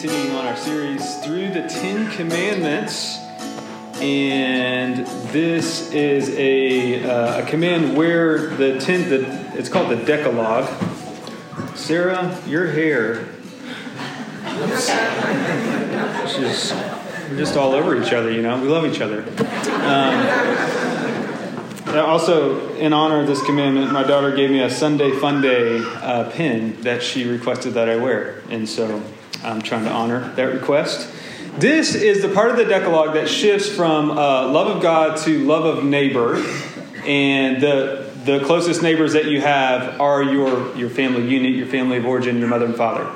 continuing on our series through the Ten Commandments, and this is a, uh, a command where the ten the it's called the Decalogue. Sarah, your hair. She's we're just all over each other, you know. We love each other. Um, also, in honor of this commandment, my daughter gave me a Sunday Fun Day uh, pin that she requested that I wear. And so I'm trying to honor that request. This is the part of the Decalogue that shifts from uh, love of God to love of neighbor. And the, the closest neighbors that you have are your, your family unit, your family of origin, your mother and father.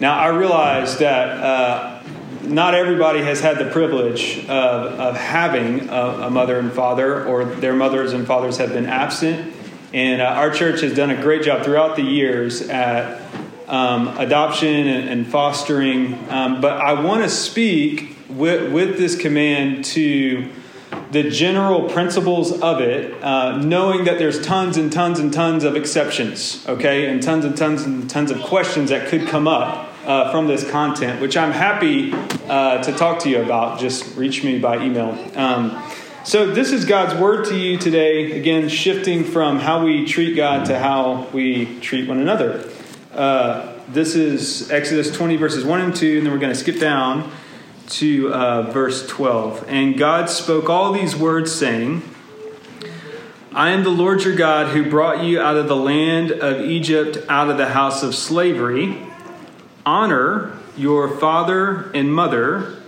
Now, I realize that uh, not everybody has had the privilege of, of having a, a mother and father, or their mothers and fathers have been absent. And uh, our church has done a great job throughout the years at um, adoption and, and fostering. Um, but I want to speak with, with this command to the general principles of it, uh, knowing that there's tons and tons and tons of exceptions, okay, and tons and tons and tons of questions that could come up uh, from this content, which I'm happy uh, to talk to you about. Just reach me by email. Um, so, this is God's word to you today. Again, shifting from how we treat God to how we treat one another. Uh, this is Exodus 20, verses 1 and 2, and then we're going to skip down to uh, verse 12. And God spoke all these words, saying, I am the Lord your God who brought you out of the land of Egypt, out of the house of slavery. Honor your father and mother,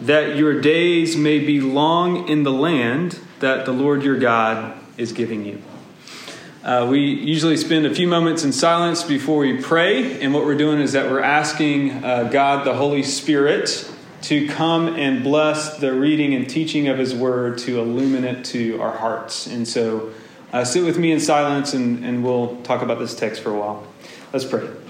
that your days may be long in the land that the Lord your God is giving you. Uh, we usually spend a few moments in silence before we pray, and what we're doing is that we're asking uh, God, the Holy Spirit, to come and bless the reading and teaching of His Word to illuminate to our hearts. And so, uh, sit with me in silence, and, and we'll talk about this text for a while. Let's pray.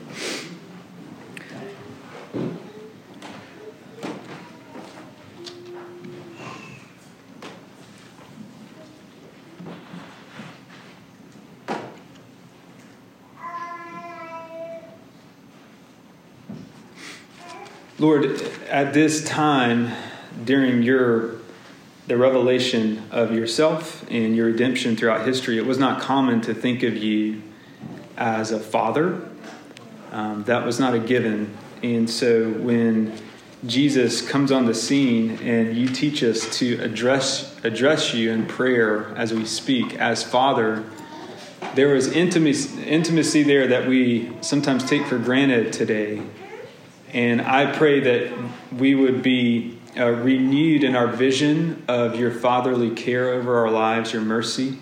Lord, at this time, during your the revelation of yourself and your redemption throughout history, it was not common to think of you as a father. Um, that was not a given. And so when Jesus comes on the scene and you teach us to address address you in prayer as we speak as Father, there was intimacy, intimacy there that we sometimes take for granted today. And I pray that we would be uh, renewed in our vision of your fatherly care over our lives, your mercy,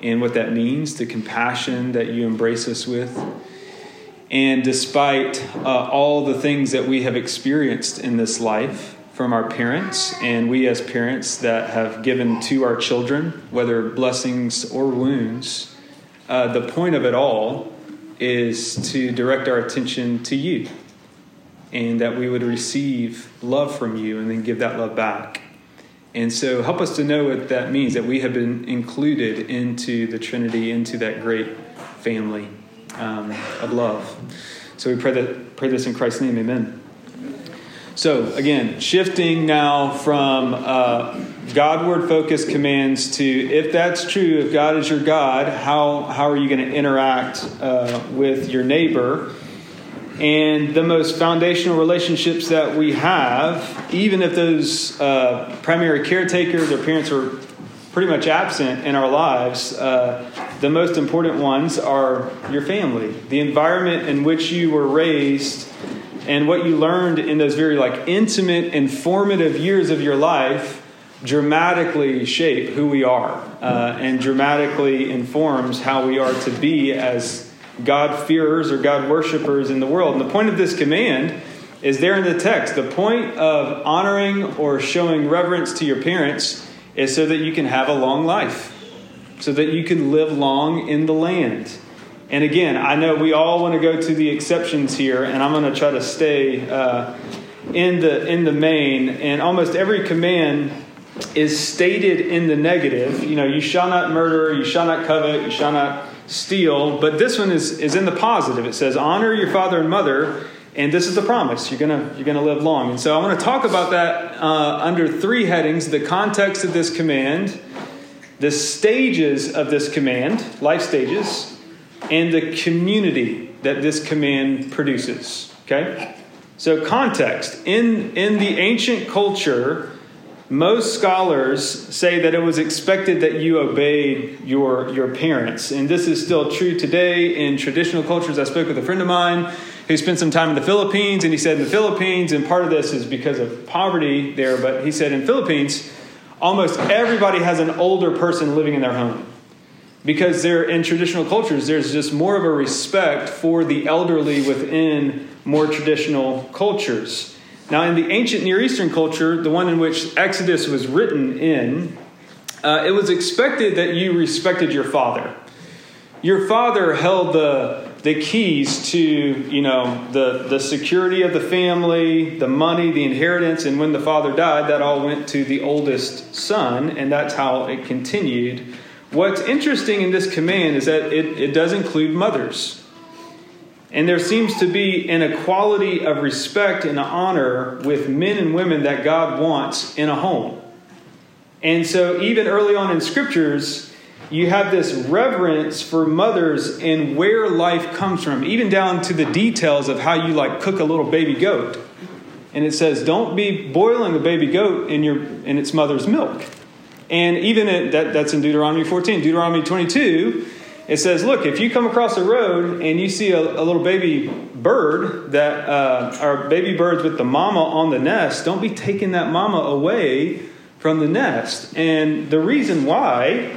and what that means, the compassion that you embrace us with. And despite uh, all the things that we have experienced in this life from our parents, and we as parents that have given to our children, whether blessings or wounds, uh, the point of it all is to direct our attention to you and that we would receive love from you and then give that love back. And so help us to know what that means that we have been included into the Trinity, into that great family um, of love. So we pray that pray this in Christ's name, Amen. So again, shifting now from uh, Godward focused commands to if that's true, if God is your God, how how are you going to interact uh, with your neighbor? And the most foundational relationships that we have, even if those uh, primary caretakers or parents are pretty much absent in our lives, uh, the most important ones are your family, the environment in which you were raised, and what you learned in those very like intimate and formative years of your life dramatically shape who we are uh, and dramatically informs how we are to be as God fearers or God worshippers in the world. And the point of this command is there in the text. The point of honoring or showing reverence to your parents is so that you can have a long life, so that you can live long in the land. And again, I know we all want to go to the exceptions here, and I'm going to try to stay uh, in the in the main. And almost every command is stated in the negative. You know, you shall not murder, you shall not covet, you shall not steal. But this one is is in the positive. It says, "Honor your father and mother." And this is the promise. You're gonna you're gonna live long. And so I want to talk about that uh, under three headings: the context of this command, the stages of this command, life stages, and the community that this command produces. Okay? So context. In in the ancient culture, most scholars say that it was expected that you obeyed your, your parents. And this is still true today in traditional cultures. I spoke with a friend of mine who spent some time in the Philippines, and he said in the Philippines, and part of this is because of poverty there, but he said in Philippines, almost everybody has an older person living in their home. Because they're in traditional cultures, there's just more of a respect for the elderly within more traditional cultures. Now, in the ancient Near Eastern culture, the one in which Exodus was written in, uh, it was expected that you respected your father. Your father held the the keys to you know the the security of the family the money the inheritance and when the father died that all went to the oldest son and that's how it continued what's interesting in this command is that it, it does include mothers and there seems to be an equality of respect and honor with men and women that god wants in a home and so even early on in scriptures you have this reverence for mothers and where life comes from, even down to the details of how you like cook a little baby goat. And it says, don't be boiling a baby goat in, your, in its mother's milk. And even at, that, that's in Deuteronomy 14. Deuteronomy 22, it says, look, if you come across a road and you see a, a little baby bird that uh, are baby birds with the mama on the nest, don't be taking that mama away from the nest. And the reason why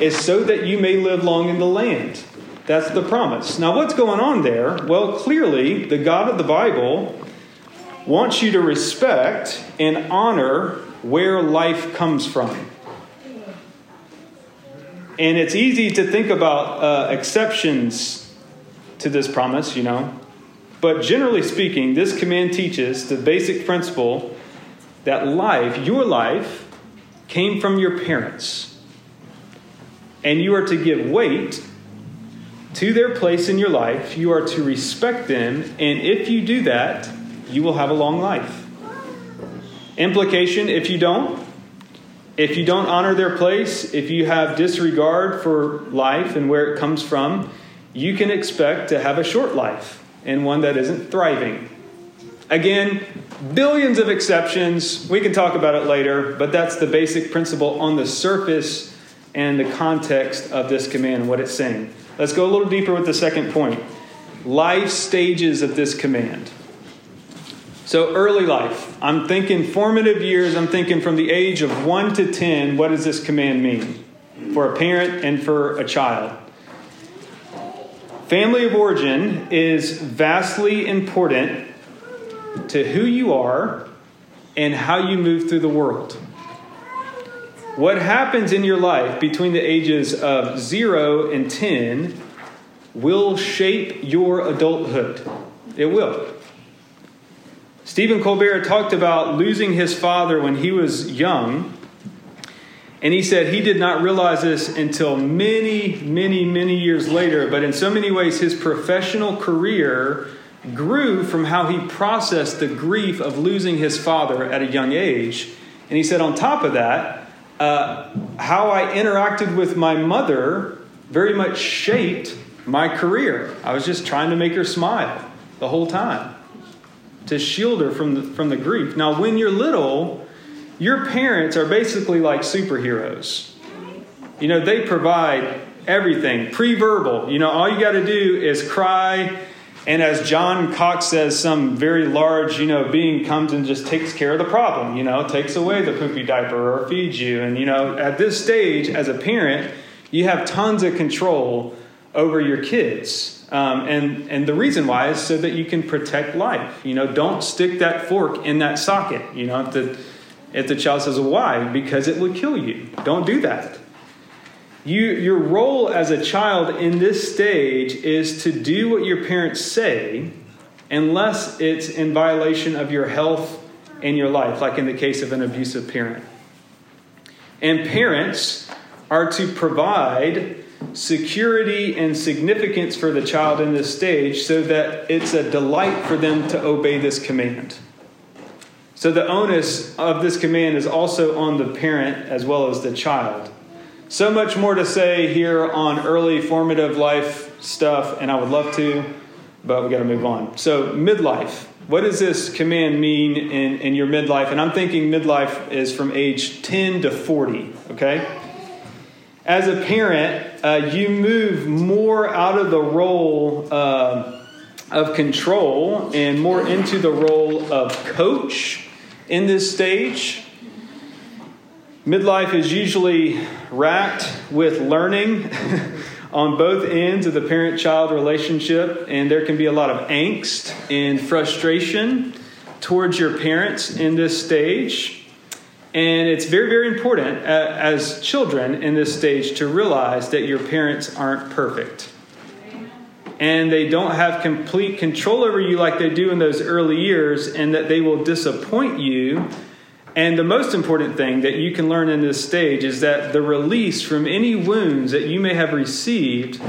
is so that you may live long in the land. That's the promise. Now, what's going on there? Well, clearly, the God of the Bible wants you to respect and honor where life comes from. And it's easy to think about uh, exceptions to this promise, you know. But generally speaking, this command teaches the basic principle that life, your life, came from your parents and you are to give weight to their place in your life. You are to respect them, and if you do that, you will have a long life. Implication if you don't, if you don't honor their place, if you have disregard for life and where it comes from, you can expect to have a short life and one that isn't thriving. Again, billions of exceptions. We can talk about it later, but that's the basic principle on the surface and the context of this command and what it's saying. Let's go a little deeper with the second point life stages of this command. So, early life. I'm thinking formative years. I'm thinking from the age of 1 to 10, what does this command mean for a parent and for a child? Family of origin is vastly important to who you are and how you move through the world. What happens in your life between the ages of 0 and 10 will shape your adulthood. It will. Stephen Colbert talked about losing his father when he was young. And he said he did not realize this until many, many, many years later. But in so many ways, his professional career grew from how he processed the grief of losing his father at a young age. And he said, on top of that, uh, how I interacted with my mother very much shaped my career. I was just trying to make her smile the whole time to shield her from the, from the grief. Now, when you're little, your parents are basically like superheroes. You know, they provide Everything. Pre verbal. You know, all you got to do is cry. And as John Cox says, some very large, you know, being comes and just takes care of the problem, you know, takes away the poopy diaper or feeds you. And, you know, at this stage, as a parent, you have tons of control over your kids. Um, and, and the reason why is so that you can protect life. You know, don't stick that fork in that socket. You know, if the, if the child says, why? Because it would kill you. Don't do that. You, your role as a child in this stage is to do what your parents say unless it's in violation of your health and your life, like in the case of an abusive parent. And parents are to provide security and significance for the child in this stage so that it's a delight for them to obey this command. So the onus of this command is also on the parent as well as the child. So much more to say here on early formative life stuff, and I would love to, but we got to move on. So, midlife. What does this command mean in, in your midlife? And I'm thinking midlife is from age 10 to 40, okay? As a parent, uh, you move more out of the role uh, of control and more into the role of coach in this stage. Midlife is usually racked with learning on both ends of the parent child relationship, and there can be a lot of angst and frustration towards your parents in this stage. And it's very, very important uh, as children in this stage to realize that your parents aren't perfect. And they don't have complete control over you like they do in those early years, and that they will disappoint you and the most important thing that you can learn in this stage is that the release from any wounds that you may have received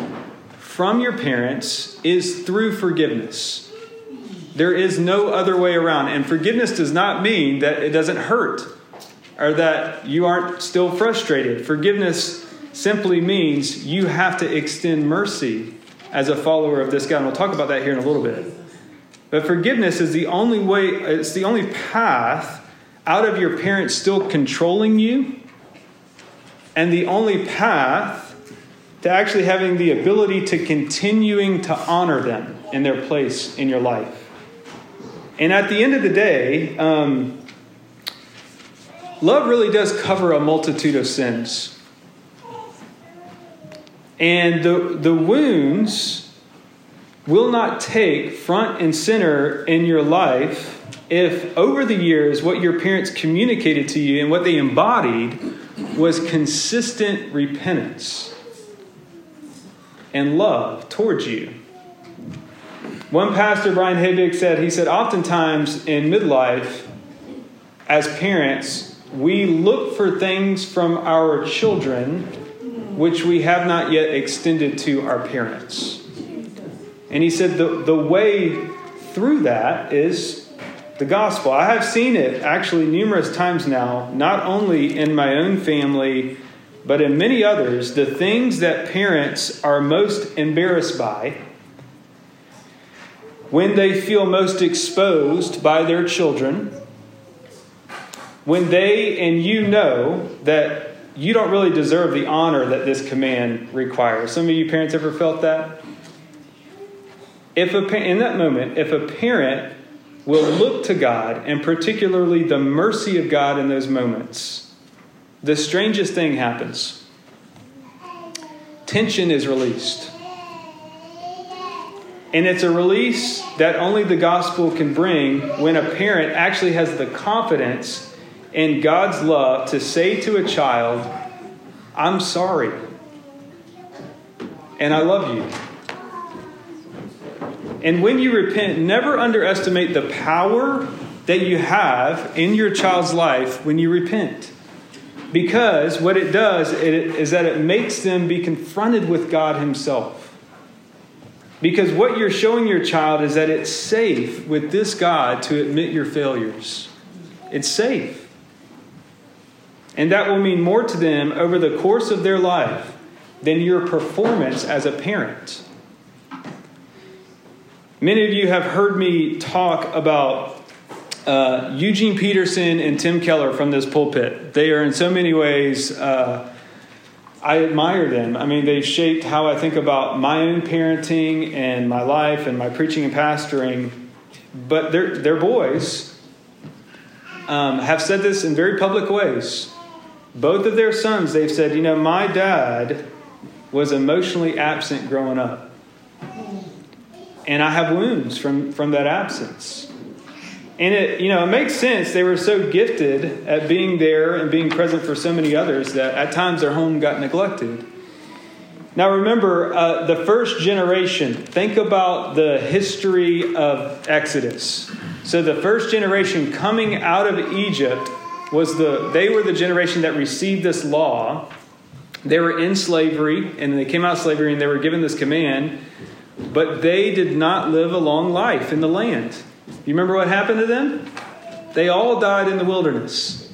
from your parents is through forgiveness. There is no other way around. And forgiveness does not mean that it doesn't hurt or that you aren't still frustrated. Forgiveness simply means you have to extend mercy as a follower of this God. And we'll talk about that here in a little bit. But forgiveness is the only way, it's the only path out of your parents still controlling you, and the only path to actually having the ability to continuing to honor them in their place in your life. And at the end of the day, um, love really does cover a multitude of sins. And the, the wounds will not take front and center in your life if over the years what your parents communicated to you and what they embodied was consistent repentance and love towards you. One pastor, Brian Habig, said, he said, oftentimes in midlife, as parents, we look for things from our children which we have not yet extended to our parents. And he said the, the way through that is the gospel. I have seen it actually numerous times now, not only in my own family, but in many others. The things that parents are most embarrassed by, when they feel most exposed by their children, when they and you know that you don't really deserve the honor that this command requires. Some of you parents ever felt that? If a, in that moment, if a parent will look to God, and particularly the mercy of God in those moments, the strangest thing happens. Tension is released. And it's a release that only the gospel can bring when a parent actually has the confidence in God's love to say to a child, I'm sorry, and I love you. And when you repent, never underestimate the power that you have in your child's life when you repent. Because what it does is that it makes them be confronted with God Himself. Because what you're showing your child is that it's safe with this God to admit your failures. It's safe. And that will mean more to them over the course of their life than your performance as a parent. Many of you have heard me talk about uh, Eugene Peterson and Tim Keller from this pulpit. They are, in so many ways, uh, I admire them. I mean, they've shaped how I think about my own parenting and my life and my preaching and pastoring. But they're, they're boys um, have said this in very public ways. Both of their sons, they've said, you know, my dad was emotionally absent growing up. And I have wounds from, from that absence. And it, you know, it makes sense. They were so gifted at being there and being present for so many others that at times their home got neglected. Now, remember, uh, the first generation, think about the history of Exodus. So, the first generation coming out of Egypt was the, they were the generation that received this law. They were in slavery, and they came out of slavery and they were given this command, but they did not live a long life in the land. You remember what happened to them? They all died in the wilderness.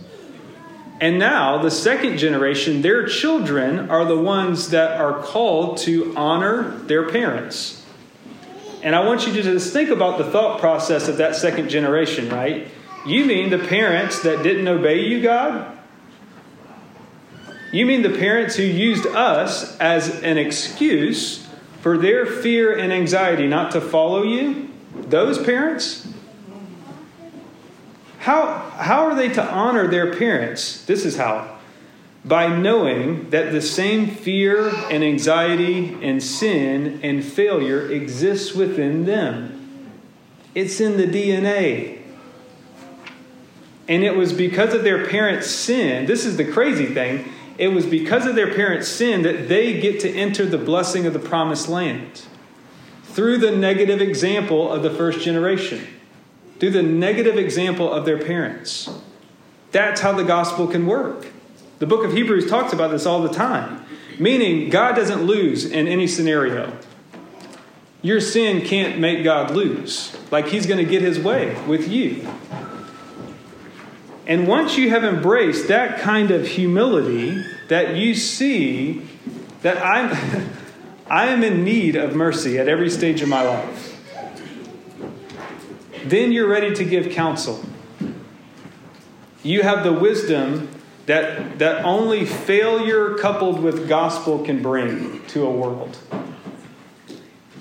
And now, the second generation, their children are the ones that are called to honor their parents. And I want you to just think about the thought process of that second generation, right? You mean the parents that didn't obey you, God? You mean the parents who used us as an excuse for their fear and anxiety not to follow you? Those parents? How, how are they to honor their parents? This is how. By knowing that the same fear and anxiety and sin and failure exists within them. It's in the DNA. And it was because of their parents' sin. This is the crazy thing. It was because of their parents' sin that they get to enter the blessing of the promised land through the negative example of the first generation through the negative example of their parents. That's how the gospel can work. The book of Hebrews talks about this all the time, meaning God doesn't lose in any scenario. Your sin can't make God lose. Like he's going to get his way with you. And once you have embraced that kind of humility, that you see that I'm, I am in need of mercy at every stage of my life then you're ready to give counsel. You have the wisdom that, that only failure coupled with gospel can bring to a world.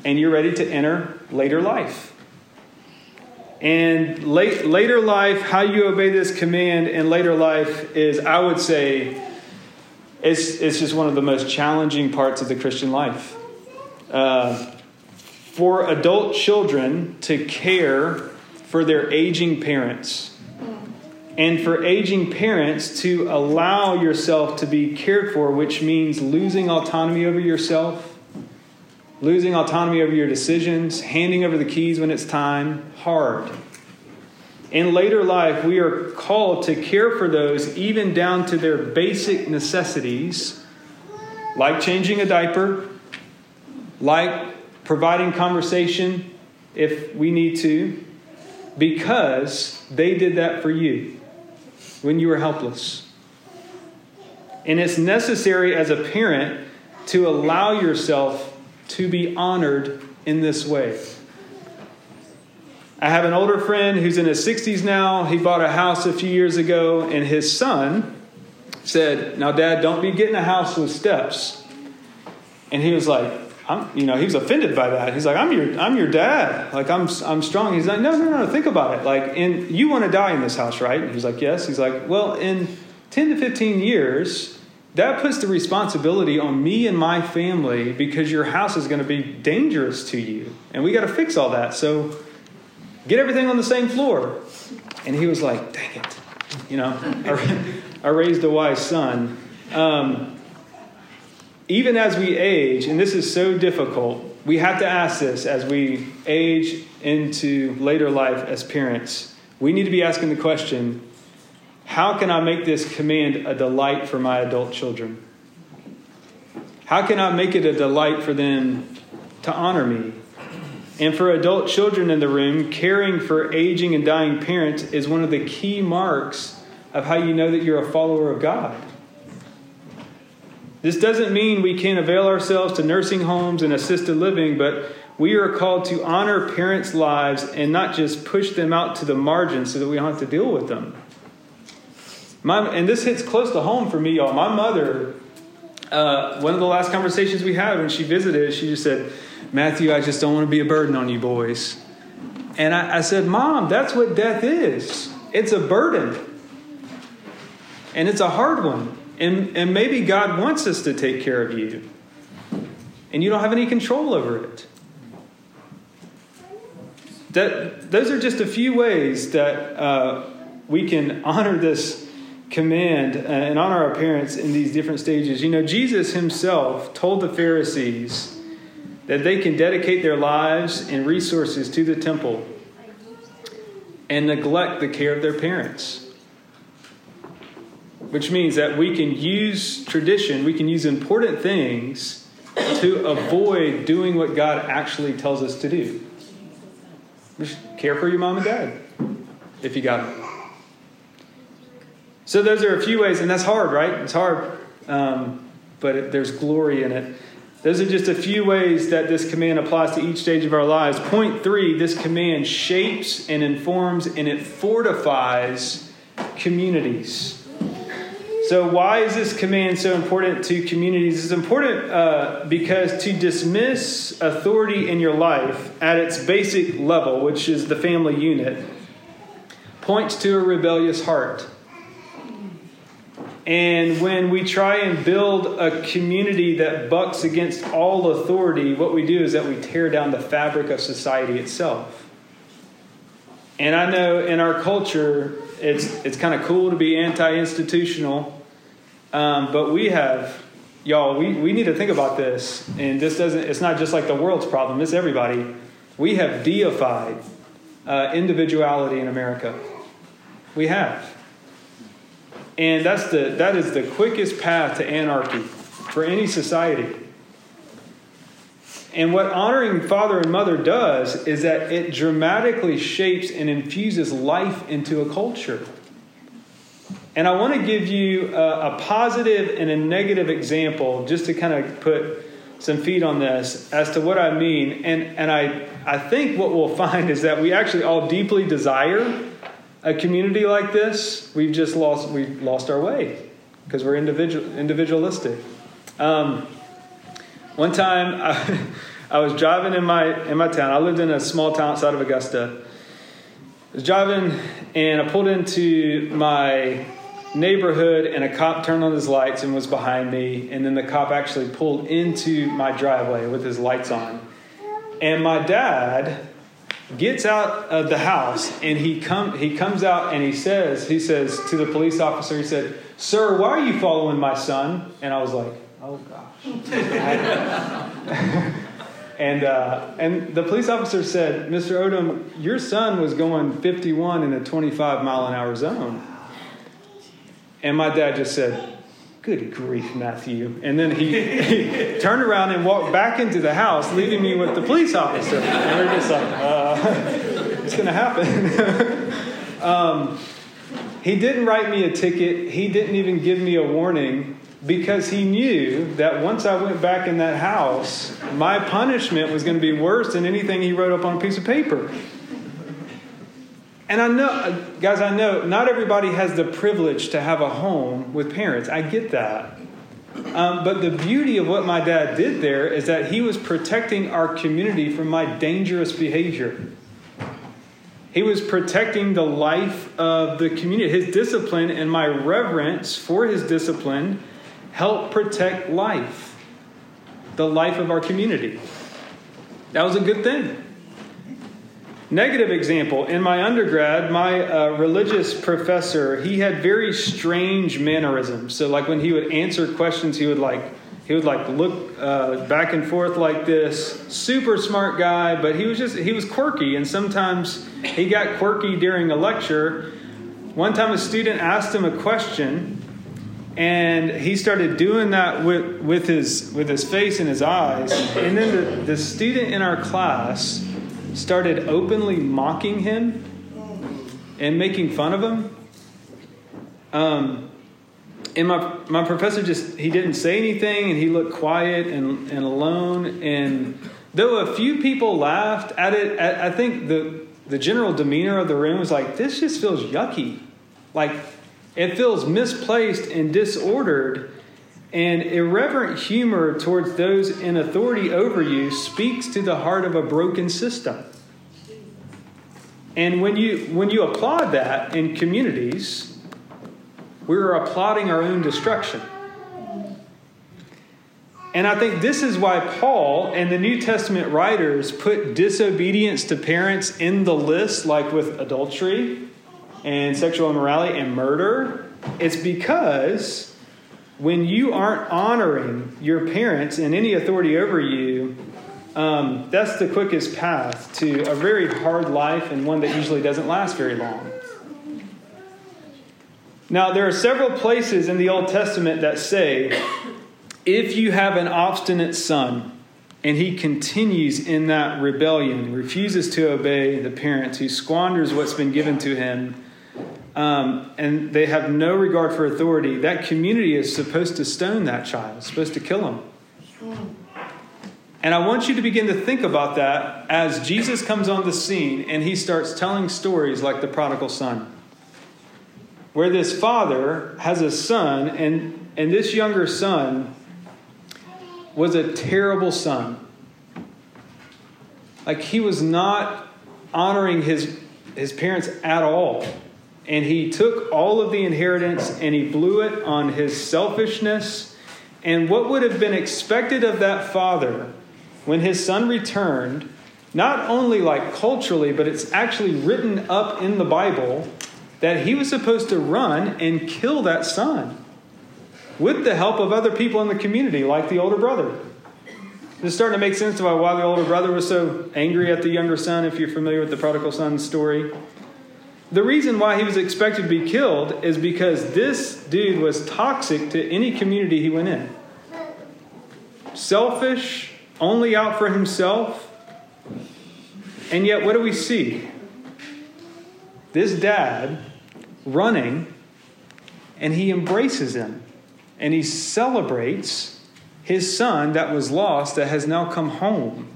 And you're ready to enter later life. And late, later life, how you obey this command in later life is, I would say, it's, it's just one of the most challenging parts of the Christian life. Uh, for adult children to care for their aging parents. And for aging parents to allow yourself to be cared for, which means losing autonomy over yourself, losing autonomy over your decisions, handing over the keys when it's time, hard. In later life, we are called to care for those even down to their basic necessities, like changing a diaper, like providing conversation if we need to, because they did that for you when you were helpless. And it's necessary as a parent to allow yourself to be honored in this way. I have an older friend who's in his 60s now. He bought a house a few years ago, and his son said, Now, Dad, don't be getting a house with steps. And he was like, I'm, you know, he was offended by that. He's like, I'm your, I'm your dad. Like, I'm, I'm strong. He's like, no, no, no, think about it. Like, in, you want to die in this house, right? he's like, yes. He's like, well, in 10 to 15 years, that puts the responsibility on me and my family because your house is going to be dangerous to you. And we got to fix all that. So get everything on the same floor. And he was like, dang it. You know, I, raised a wise son. Um, even as we age, and this is so difficult, we have to ask this as we age into later life as parents. We need to be asking the question how can I make this command a delight for my adult children? How can I make it a delight for them to honor me? And for adult children in the room, caring for aging and dying parents is one of the key marks of how you know that you're a follower of God. This doesn't mean we can't avail ourselves to nursing homes and assisted living, but we are called to honor parents' lives and not just push them out to the margins so that we don't have to deal with them. My, and this hits close to home for me, y'all. My mother uh, one of the last conversations we had when she visited, she just said, Matthew, I just don't want to be a burden on you boys. And I, I said, Mom, that's what death is. It's a burden. And it's a hard one. And, and maybe God wants us to take care of you. And you don't have any control over it. That, those are just a few ways that uh, we can honor this command and honor our parents in these different stages. You know, Jesus himself told the Pharisees that they can dedicate their lives and resources to the temple and neglect the care of their parents. Which means that we can use tradition, we can use important things to avoid doing what God actually tells us to do. Just care for your mom and dad if you got them. So those are a few ways, and that's hard, right? It's hard, um, but it, there's glory in it. Those are just a few ways that this command applies to each stage of our lives. Point three this command shapes and informs and it fortifies communities. So, why is this command so important to communities? It's important uh, because to dismiss authority in your life at its basic level, which is the family unit, points to a rebellious heart. And when we try and build a community that bucks against all authority, what we do is that we tear down the fabric of society itself. And I know in our culture, it's, it's kind of cool to be anti institutional, um, but we have, y'all, we, we need to think about this. And this doesn't, it's not just like the world's problem, it's everybody. We have deified uh, individuality in America. We have. And that's the, that is the quickest path to anarchy for any society. And what honoring father and mother does is that it dramatically shapes and infuses life into a culture. And I want to give you a, a positive and a negative example just to kind of put some feet on this as to what I mean. And, and I, I think what we'll find is that we actually all deeply desire a community like this, we've just lost we lost our way because we're individual individualistic. Um, one time, I, I, was driving in my in my town. I lived in a small town outside of Augusta. I was driving, and I pulled into my neighborhood, and a cop turned on his lights and was behind me. And then the cop actually pulled into my driveway with his lights on. And my dad gets out of the house and he come he comes out and he says he says to the police officer he said sir why are you following my son? And i was like oh gosh. And uh, and the police officer said mr odom your son was going 51 in a 25 mile an hour zone. And my dad just said Good grief, Matthew. And then he, he, turned around and walked back into the house, leaving me with the police officer. And we're just like, uh, it's going to happen. um, he didn't write me a ticket, he didn't even give me a warning because he knew that once I went back in that house, my punishment was going to be worse than anything he wrote up on a piece of paper. And I know, guys, I know not everybody has the privilege to have a home with parents. I get that. Um, but the beauty of what my dad did there is that he was protecting our community from my dangerous behavior. He was protecting the life of the community. His discipline and my reverence for his discipline helped protect life, the life of our community. That was a good thing. Negative example in my undergrad, my uh, religious professor, he had very strange mannerisms. So, like when he would answer questions, he would like he would like look uh, back and forth like this. Super smart guy, but he was just he was quirky, and sometimes he got quirky during a lecture. One time, a student asked him a question, and he started doing that with with his with his face and his eyes. And then the, the student in our class started openly mocking him and making fun of him. Um, and my, my professor just, he didn't say anything and he looked quiet and, and alone. And though a few people laughed at it, I think the, the general demeanor of the room was like, this just feels yucky. Like, it feels misplaced and disordered. And irreverent humor towards those in authority over you speaks to the heart of a broken system. And when you, when you applaud that in communities, we're applauding our own destruction. And I think this is why Paul and the New Testament writers put disobedience to parents in the list, like with adultery and sexual immorality and murder. It's because when you aren't honoring your parents and any authority over you, um, that's the quickest path to a very hard life and one that usually doesn't last very long. Now, there are several places in the Old Testament that say if you have an obstinate son and he continues in that rebellion, refuses to obey the parents, who squanders what's been given to him, um, and they have no regard for authority, that community is supposed to stone that child, supposed to kill him. And I want you to begin to think about that as Jesus comes on the scene and he starts telling stories like the prodigal son, where this father has a son, and, and this younger son was a terrible son. Like he was not honoring his, his parents at all. And he took all of the inheritance and he blew it on his selfishness. And what would have been expected of that father when his son returned, not only like culturally, but it's actually written up in the Bible that he was supposed to run and kill that son with the help of other people in the community, like the older brother. It's starting to make sense about why the older brother was so angry at the younger son, if you're familiar with the prodigal son story. The reason why he was expected to be killed is because this dude was toxic to any community he went in. Selfish, only out for himself. And yet, what do we see? This dad running, and he embraces him and he celebrates his son that was lost that has now come home.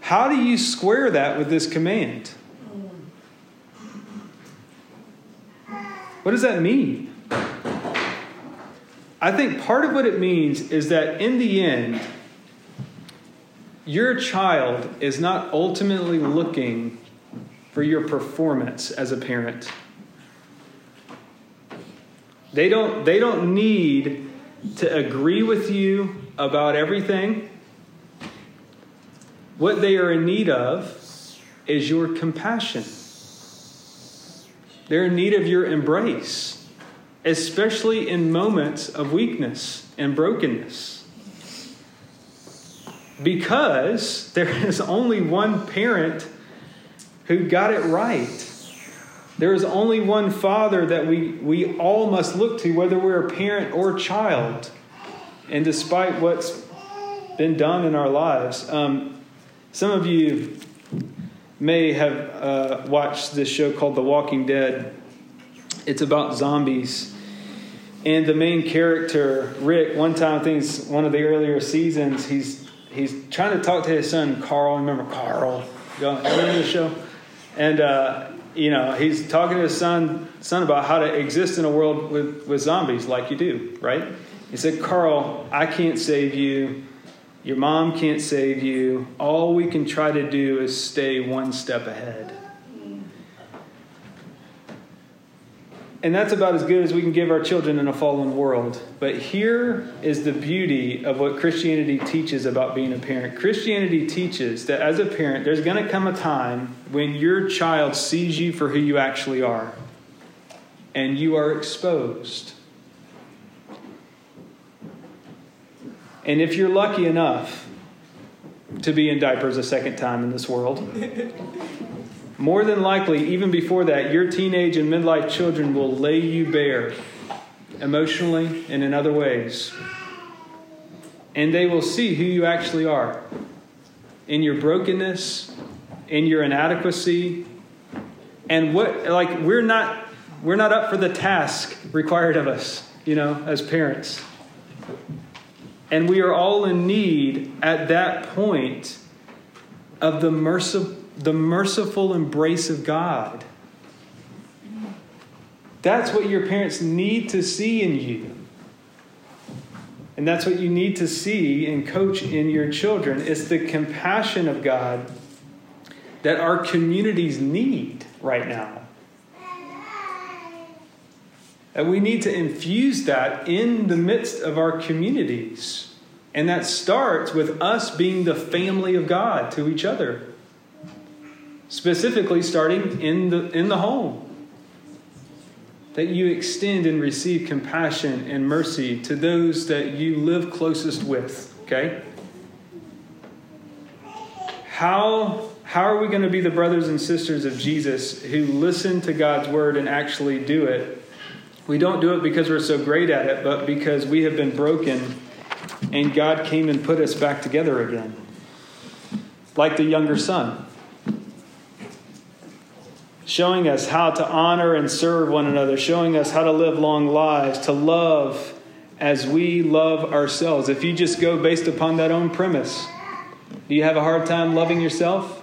How do you square that with this command? What does that mean? I think part of what it means is that in the end, your child is not ultimately looking for your performance as a parent. They don't, they don't need to agree with you about everything. What they are in need of is your compassion. They're in need of your embrace, especially in moments of weakness and brokenness. Because there is only one parent who got it right. There is only one Father that we, we all must look to, whether we're a parent or child. And despite what's been done in our lives, um, some of you may have uh, watched this show called The Walking Dead. It's about zombies. And the main character, Rick, one time, I think it's one of the earlier seasons, he's, he's trying to talk to his son, Carl. Remember Carl? You remember the show? And uh, you know, he's talking to his son, son about how to exist in a world with, with zombies like you do, right? He said, Carl, I can't save you. Your mom can't save you. All we can try to do is stay one step ahead. And that's about as good as we can give our children in a fallen world. But here is the beauty of what Christianity teaches about being a parent. Christianity teaches that as a parent, there's going to come a time when your child sees you for who you actually are, and you are exposed. And if you're lucky enough to be in diapers a second time in this world, more than likely, even before that, your teenage and midlife children will lay you bare emotionally and in other ways. And they will see who you actually are in your brokenness, in your inadequacy, and what like we're not we're not up for the task required of us, you know, as parents. And we are all in need at that point of the merciful the merciful embrace of God. That's what your parents need to see in you. And that's what you need to see and coach in your children. It's the compassion of God that our communities need right now. And we need to infuse that in the midst of our communities. And that starts with us being the family of God to each other. Specifically, starting in the, in the home. That you extend and receive compassion and mercy to those that you live closest with. Okay? How, how are we going to be the brothers and sisters of Jesus who listen to God's word and actually do it? We don't do it because we're so great at it, but because we have been broken and God came and put us back together again. Like the younger son, showing us how to honor and serve one another, showing us how to live long lives, to love as we love ourselves. If you just go based upon that own premise, do you have a hard time loving yourself?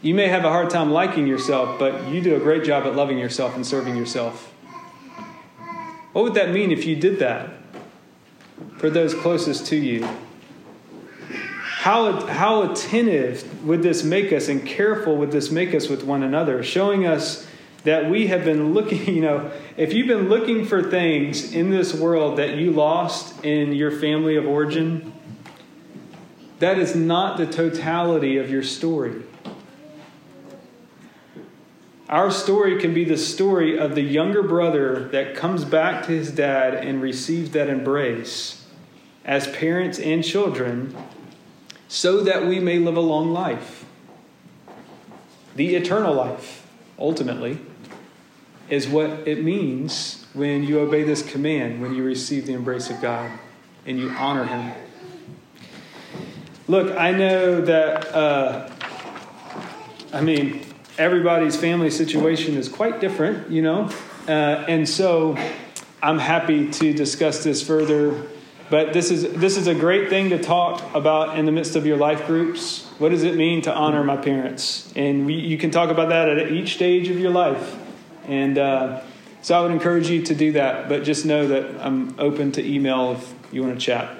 You may have a hard time liking yourself, but you do a great job at loving yourself and serving yourself. What would that mean if you did that for those closest to you? How, how attentive would this make us and careful would this make us with one another, showing us that we have been looking, you know, if you've been looking for things in this world that you lost in your family of origin, that is not the totality of your story. Our story can be the story of the younger brother that comes back to his dad and receives that embrace as parents and children so that we may live a long life. The eternal life, ultimately, is what it means when you obey this command, when you receive the embrace of God and you honor Him. Look, I know that, uh, I mean, everybody's family situation is quite different, you know? Uh, and so I'm happy to discuss this further. But this is, this is a great thing to talk about in the midst of your life groups. What does it mean to honor my parents? And we, you can talk about that at each stage of your life. And uh, so I would encourage you to do that. But just know that I'm open to email if you want to chat.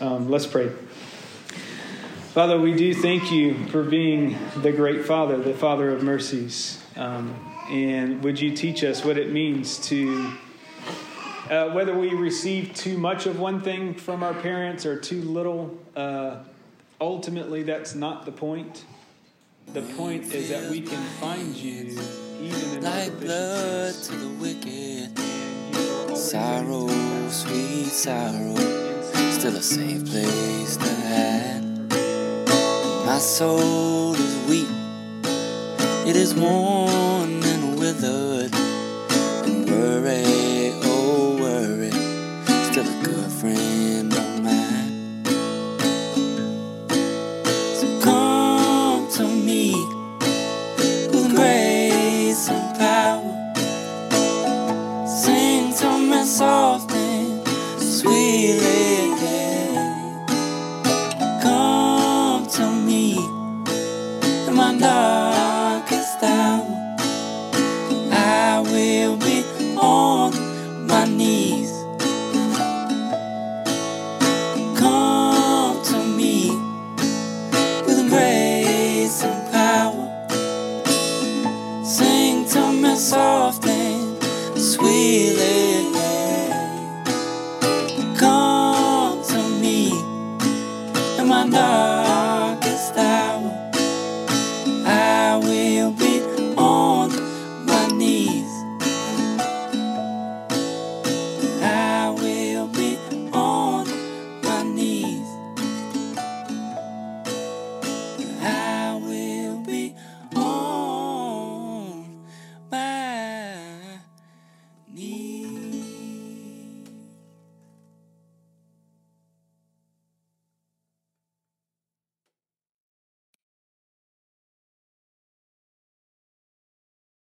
Um, let's pray. Father, we do thank you for being the great Father, the Father of mercies. Um, and would you teach us what it means to, uh, whether we receive too much of one thing from our parents or too little, uh, ultimately that's not the point. The point is that we can find you even in like blood to the wicked. Sorrow, sweet sorrow, still a safe place to hide. My soul is weak, it is worn and withered. And worry, oh worry, still a good friend now.